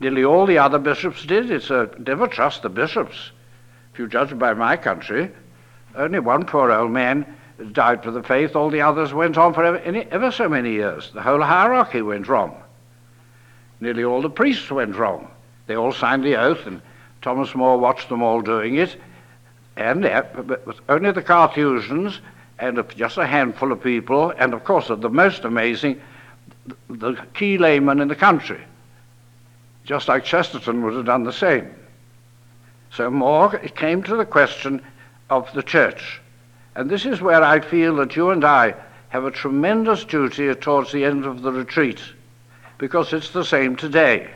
Nearly all the other bishops did. It's a, never trust the bishops. If you judge by my country, only one poor old man died for the faith. All the others went on for ever, ever so many years. The whole hierarchy went wrong. Nearly all the priests went wrong. They all signed the oath, and Thomas More watched them all doing it. And uh, only the Carthusians and just a handful of people, and of course, the most amazing, the key laymen in the country. Just like Chesterton would have done the same. So More, it came to the question of the church. And this is where I feel that you and I have a tremendous duty towards the end of the retreat, because it's the same today.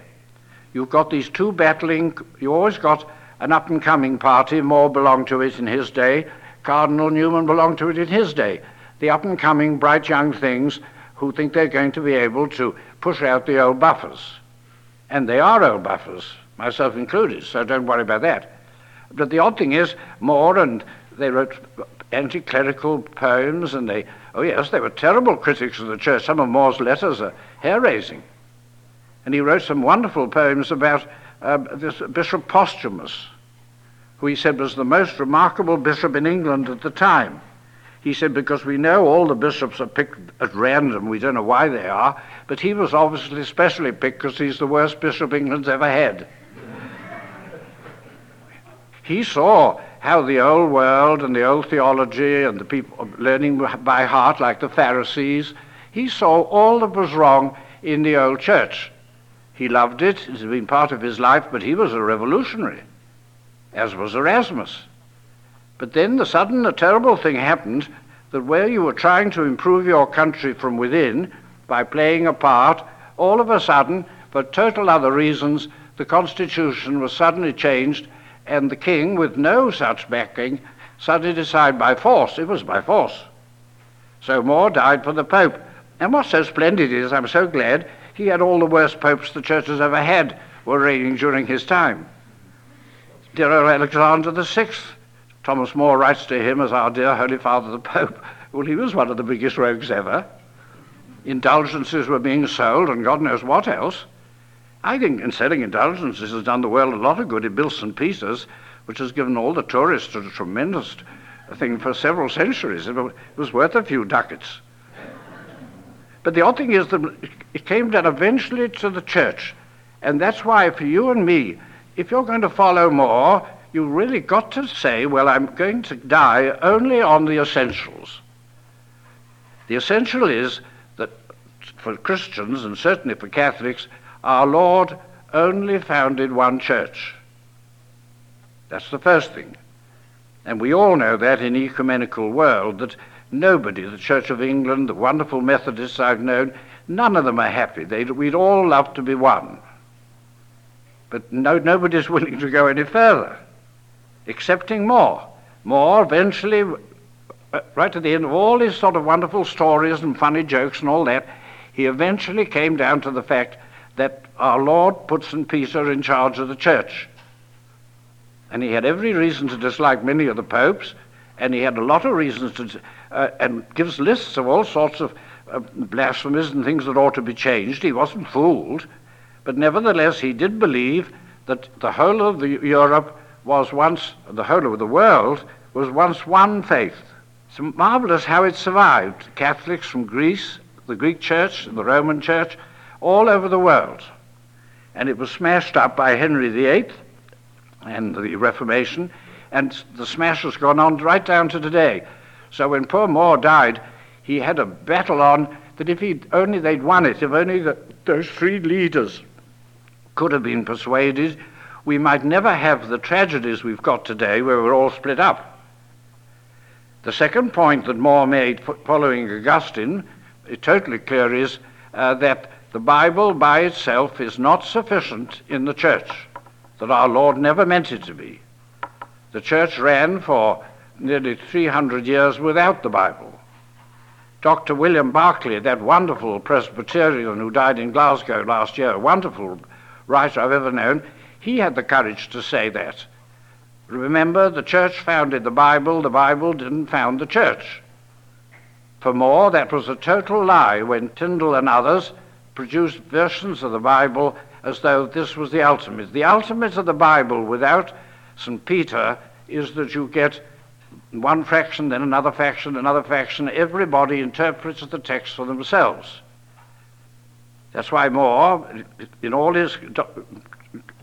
You've got these two battling, you always got an up and coming party, More belonged to it in his day, Cardinal Newman belonged to it in his day. The up and coming bright young things who think they're going to be able to push out the old buffers. And they are old buffers, myself included, so don't worry about that. But the odd thing is, More and they wrote anti clerical poems, and they, oh yes, they were terrible critics of the church. Some of More's letters are hair raising. And he wrote some wonderful poems about uh, this Bishop Posthumus, who he said was the most remarkable bishop in England at the time. He said, because we know all the bishops are picked at random, we don't know why they are, but he was obviously specially picked because he's the worst bishop England's ever had. he saw how the old world and the old theology and the people learning by heart, like the Pharisees, he saw all that was wrong in the old church. He loved it, it had been part of his life, but he was a revolutionary, as was Erasmus. But then the sudden, a terrible thing happened that where you were trying to improve your country from within by playing a part, all of a sudden, for total other reasons, the constitution was suddenly changed and the king, with no such backing, suddenly decided by force. It was by force. So More died for the Pope. And what's so splendid is, I'm so glad, he had all the worst popes the church has ever had were reigning during his time. Dear Alexander VI, Thomas More writes to him as our dear Holy Father the Pope. Well, he was one of the biggest rogues ever. Indulgences were being sold, and God knows what else. I think in selling indulgences has done the world a lot of good. It built St. Peter's, which has given all the tourists a tremendous thing for several centuries. It was worth a few ducats. But the odd thing is that it came down eventually to the church. And that's why for you and me, if you're going to follow More, you really got to say, well, I'm going to die only on the essentials. The essential is that for Christians, and certainly for Catholics, our Lord only founded one church. That's the first thing. And we all know that in ecumenical world that nobody, the Church of England, the wonderful Methodists I've known, none of them are happy. They'd, we'd all love to be one. But no, nobody's willing to go any further, accepting more. More eventually, uh, right at the end of all his sort of wonderful stories and funny jokes and all that, he eventually came down to the fact that our Lord put St. Peter in charge of the church. And he had every reason to dislike many of the popes, and he had a lot of reasons to, uh, and gives lists of all sorts of uh, blasphemies and things that ought to be changed. He wasn't fooled, but nevertheless he did believe that the whole of the Europe was once, the whole of the world was once one faith. It's marvelous how it survived. Catholics from Greece, the Greek Church, and the Roman Church, all over the world. And it was smashed up by Henry VIII and the Reformation, and the smash has gone on right down to today. So when poor More died, he had a battle on that if he only they'd won it, if only the, those three leaders could have been persuaded, we might never have the tragedies we've got today where we're all split up. The second point that More made following Augustine, totally clear, is uh, that the Bible by itself is not sufficient in the church, that our Lord never meant it to be. The church ran for nearly 300 years without the Bible. Dr. William Barclay, that wonderful Presbyterian who died in Glasgow last year, a wonderful writer I've ever known, he had the courage to say that. Remember, the church founded the Bible, the Bible didn't found the church. For More, that was a total lie when Tyndale and others produced versions of the Bible as though this was the ultimate. The ultimate of the Bible without St. Peter is that you get one fraction, then another faction, another faction. Everybody interprets the text for themselves. That's why More, in all his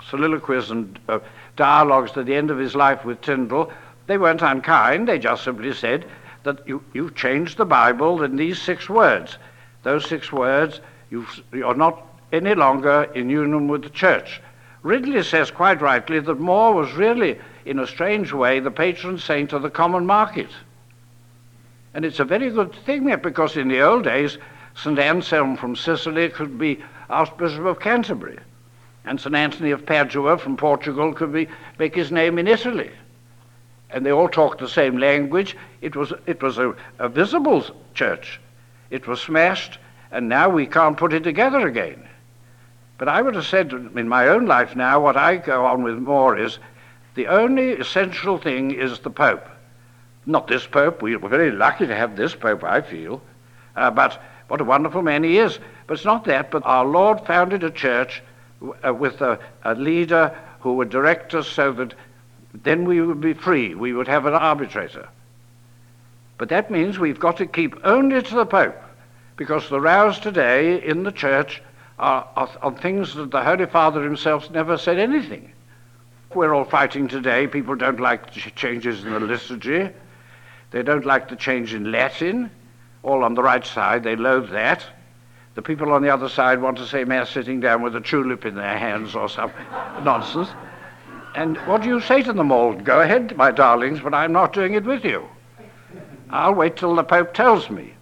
soliloquies and uh, dialogues at the end of his life with Tyndale, they weren't unkind. They just simply said that you, you've changed the Bible in these six words. Those six words, you are not any longer in union with the church. Ridley says quite rightly that More was really, in a strange way, the patron saint of the common market. And it's a very good thing there because in the old days, St. Anselm from Sicily could be Archbishop of Canterbury, and St. Anthony of Padua from Portugal could be, make his name in Italy. And they all talked the same language. It was, it was a, a visible church. It was smashed, and now we can't put it together again. But I would have said in my own life now, what I go on with more is the only essential thing is the Pope. Not this Pope. We're very lucky to have this Pope, I feel. Uh, but what a wonderful man he is. But it's not that, but our Lord founded a church uh, with a, a leader who would direct us so that then we would be free. We would have an arbitrator. But that means we've got to keep only to the Pope, because the rows today in the church are, are, on things that the Holy Father himself never said anything. We're all fighting today. People don't like changes in the liturgy. They don't like the change in Latin. All on the right side, they loathe that. The people on the other side want to say Mass sitting down with a tulip in their hands or some nonsense. And what do you say to them all? Go ahead, my darlings, but I'm not doing it with you. I'll wait till the Pope tells me.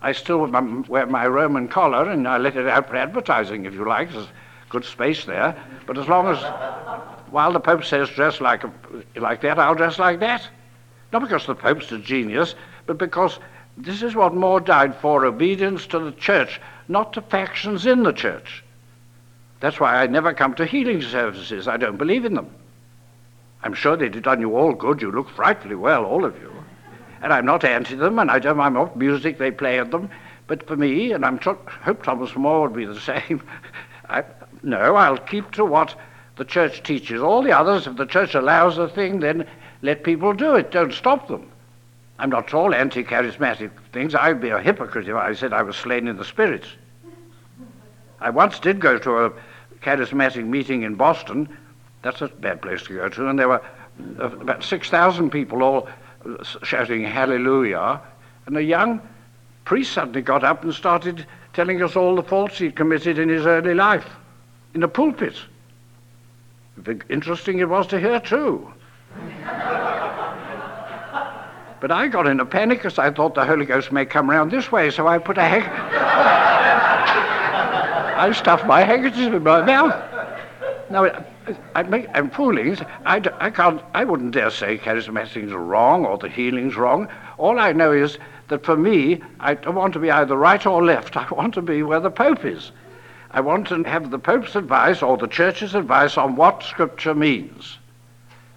I still wear my Roman collar, and I let it out for advertising, if you like. There's good space there. But as long as, while the Pope says dress like, a, like that, I'll dress like that. Not because the Pope's a genius, but because this is what More died for obedience to the church, not to factions in the church. That's why I never come to healing services. I don't believe in them. I'm sure they'd done you all good. You look frightfully well, all of you and I'm not anti them, and I don't mind what music they play at them. But for me, and I'm hope Thomas More would be the same, I, no, I'll keep to what the church teaches. All the others, if the church allows a thing, then let people do it. Don't stop them. I'm not at all anti-charismatic things. I'd be a hypocrite if I said I was slain in the spirits. I once did go to a charismatic meeting in Boston. That's a bad place to go to, and there were uh, about 6,000 people all shouting hallelujah, and a young priest suddenly got up and started telling us all the faults he'd committed in his early life in a pulpit. Interesting it was to hear, too. But I got in a panic because I thought the Holy Ghost may come round this way, so I put a hand. I stuffed my handkerchief in my mouth. Now, I I'm fooling. I, I, can't, I wouldn't dare say charismatics are wrong or the healing's wrong. All I know is that for me, I don't want to be either right or left. I want to be where the Pope is. I want to have the Pope's advice or the Church's advice on what Scripture means.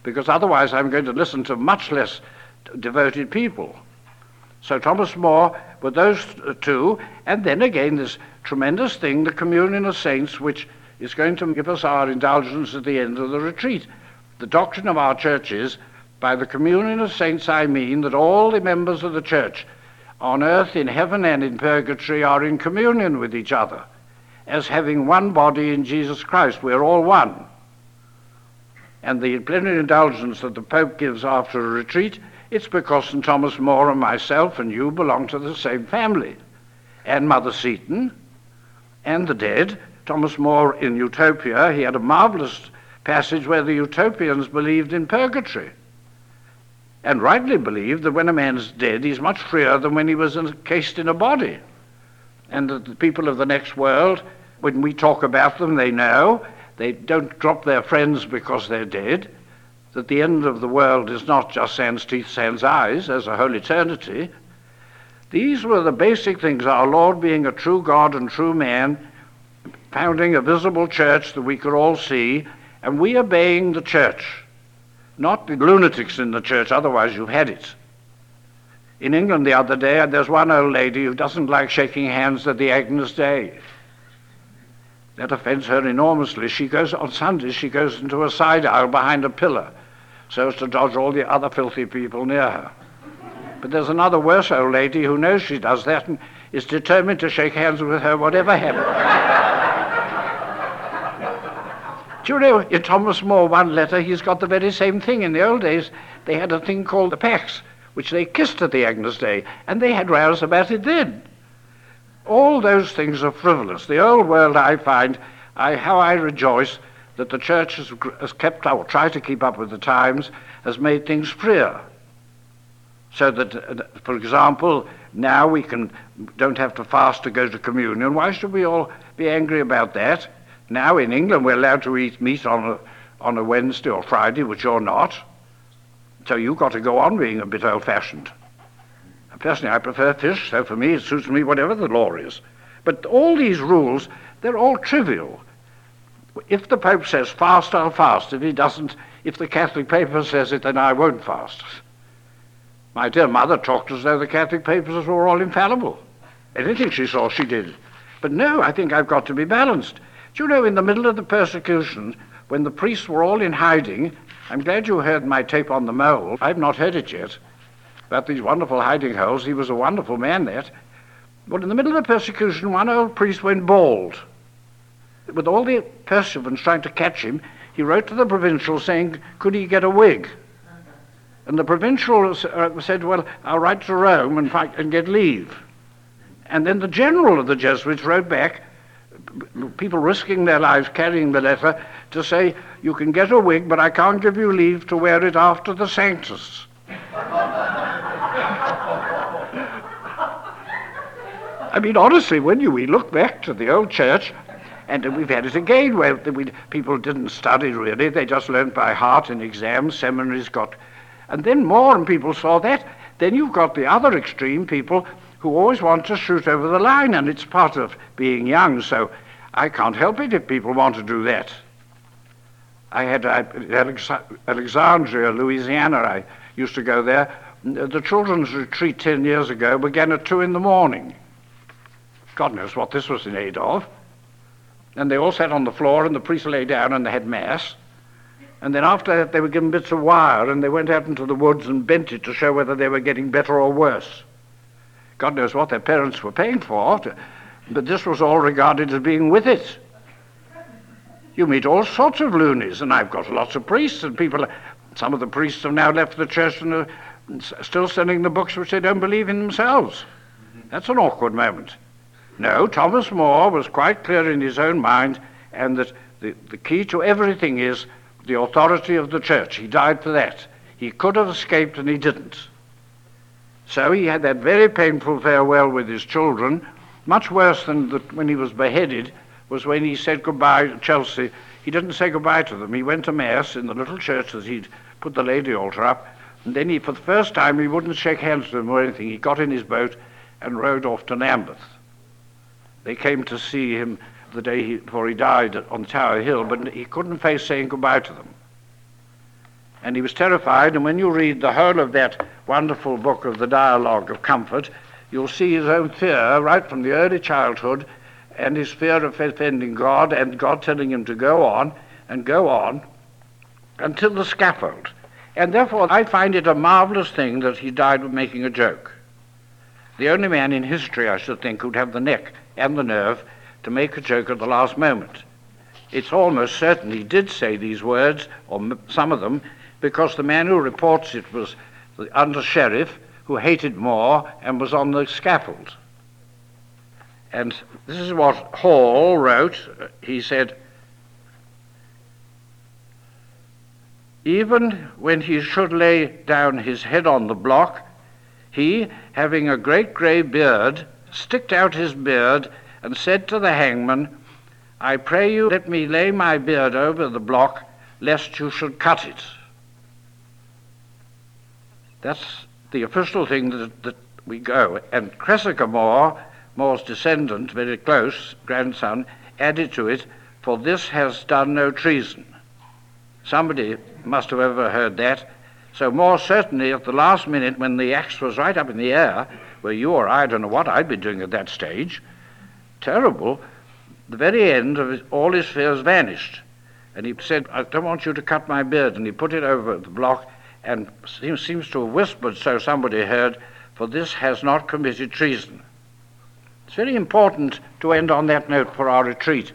Because otherwise, I'm going to listen to much less devoted people. So Thomas More with those two, and then again this tremendous thing, the communion of saints, which is going to give us our indulgence at the end of the retreat. The doctrine of our church is, by the communion of saints I mean that all the members of the church on earth, in heaven, and in purgatory are in communion with each other, as having one body in Jesus Christ. We're all one. And the plenary indulgence that the Pope gives after a retreat, it's because St. Thomas More and myself and you belong to the same family. And Mother Seton, and the dead, Thomas More in Utopia, he had a marvelous passage where the utopians believed in purgatory and rightly believed that when a man's dead, he's much freer than when he was encased in a body. And that the people of the next world, when we talk about them, they know they don't drop their friends because they're dead, that the end of the world is not just sans teeth, sans eyes, as a whole eternity. These were the basic things. Our Lord, being a true God and true man, founding a visible church that we could all see, and we obeying the church, not the lunatics in the church, otherwise you've had it. In England the other day, there's one old lady who doesn't like shaking hands at the Agnus Dei. That offends her enormously. She goes on Sundays. She goes into a side aisle behind a pillar, so as to dodge all the other filthy people near her. But there's another worse old lady who knows she does that and is determined to shake hands with her whatever happens. Do you know, in Thomas More, one letter, he's got the very same thing. In the old days, they had a thing called the Pax, which they kissed at the Agnus Dei, and they had rows about it then. All those things are frivolous. The old world, I find, I, how I rejoice that the church has, has kept up, or tried to keep up with the times, has made things freer. So that, uh, for example, now we can, don't have to fast to go to communion. Why should we all be angry about that? Now in England we're allowed to eat meat on a, on a Wednesday or Friday, which you're not. So you've got to go on being a bit old-fashioned. Personally, I prefer fish, so for me it suits me whatever the law is. But all these rules, they're all trivial. If the Pope says fast, I'll fast. If he doesn't, if the Catholic paper says it, then I won't fast. My dear mother talked as though the Catholic papers were all infallible. Anything she saw, she did. But no, I think I've got to be balanced. Do you know, in the middle of the persecution, when the priests were all in hiding, I'm glad you heard my tape on the mole. I've not heard it yet. About these wonderful hiding holes. He was a wonderful man, that. But in the middle of the persecution, one old priest went bald. With all the pursuivants trying to catch him, he wrote to the provincial saying, could he get a wig? And the provincial uh, said, well, I'll write to Rome and, fight, and get leave. And then the general of the Jesuits wrote back, people risking their lives carrying the letter to say, you can get a wig, but I can't give you leave to wear it after the Sanctus. I mean, honestly, when you, we look back to the old church, and we've had it again where we, people didn't study really, they just learned by heart in exams, seminaries got. And then more, and people saw that. Then you've got the other extreme people who always want to shoot over the line, and it's part of being young, so I can't help it if people want to do that. I had uh, Alexandria, Louisiana, I used to go there. The children's retreat 10 years ago began at 2 in the morning. God knows what this was in aid of. And they all sat on the floor, and the priest lay down, and they had Mass. And then after that, they were given bits of wire, and they went out into the woods and bent it to show whether they were getting better or worse. God knows what their parents were paying for, but this was all regarded as being with it. You meet all sorts of loonies, and I've got lots of priests and people. Some of the priests have now left the church and are still sending the books which they don't believe in themselves. That's an awkward moment. No, Thomas More was quite clear in his own mind, and that the, the key to everything is the authority of the church. He died for that. He could have escaped, and he didn't. So he had that very painful farewell with his children. Much worse than the, when he was beheaded was when he said goodbye to Chelsea. He didn't say goodbye to them. He went to Mass in the little church that he'd put the lady altar up. And then he, for the first time, he wouldn't shake hands with them or anything. He got in his boat and rowed off to Lambeth. They came to see him the day he, before he died on Tower Hill, but he couldn't face saying goodbye to them and he was terrified. And when you read the whole of that wonderful book of the Dialogue of Comfort, you'll see his own fear right from the early childhood and his fear of offending God and God telling him to go on and go on until the scaffold. And therefore, I find it a marvelous thing that he died with making a joke. The only man in history, I should think, who'd have the neck and the nerve to make a joke at the last moment. It's almost certain he did say these words, or some of them, because the man who reports it was the under sheriff who hated More and was on the scaffold. And this is what Hall wrote. He said, Even when he should lay down his head on the block, he, having a great grey beard, sticked out his beard and said to the hangman, I pray you let me lay my beard over the block, lest you should cut it. That's the official thing that, that we go. And Cresacre More, More's descendant, very close, grandson, added to it, for this has done no treason. Somebody must have overheard that. So More certainly at the last minute when the axe was right up in the air, where you or I don't know what I'd be doing at that stage, terrible, the very end of his, all his fears vanished. And he said, I don't want you to cut my beard. And he put it over the block and seems, seems to have whispered so somebody heard, for this has not committed treason. It's very important to end on that note for our retreat.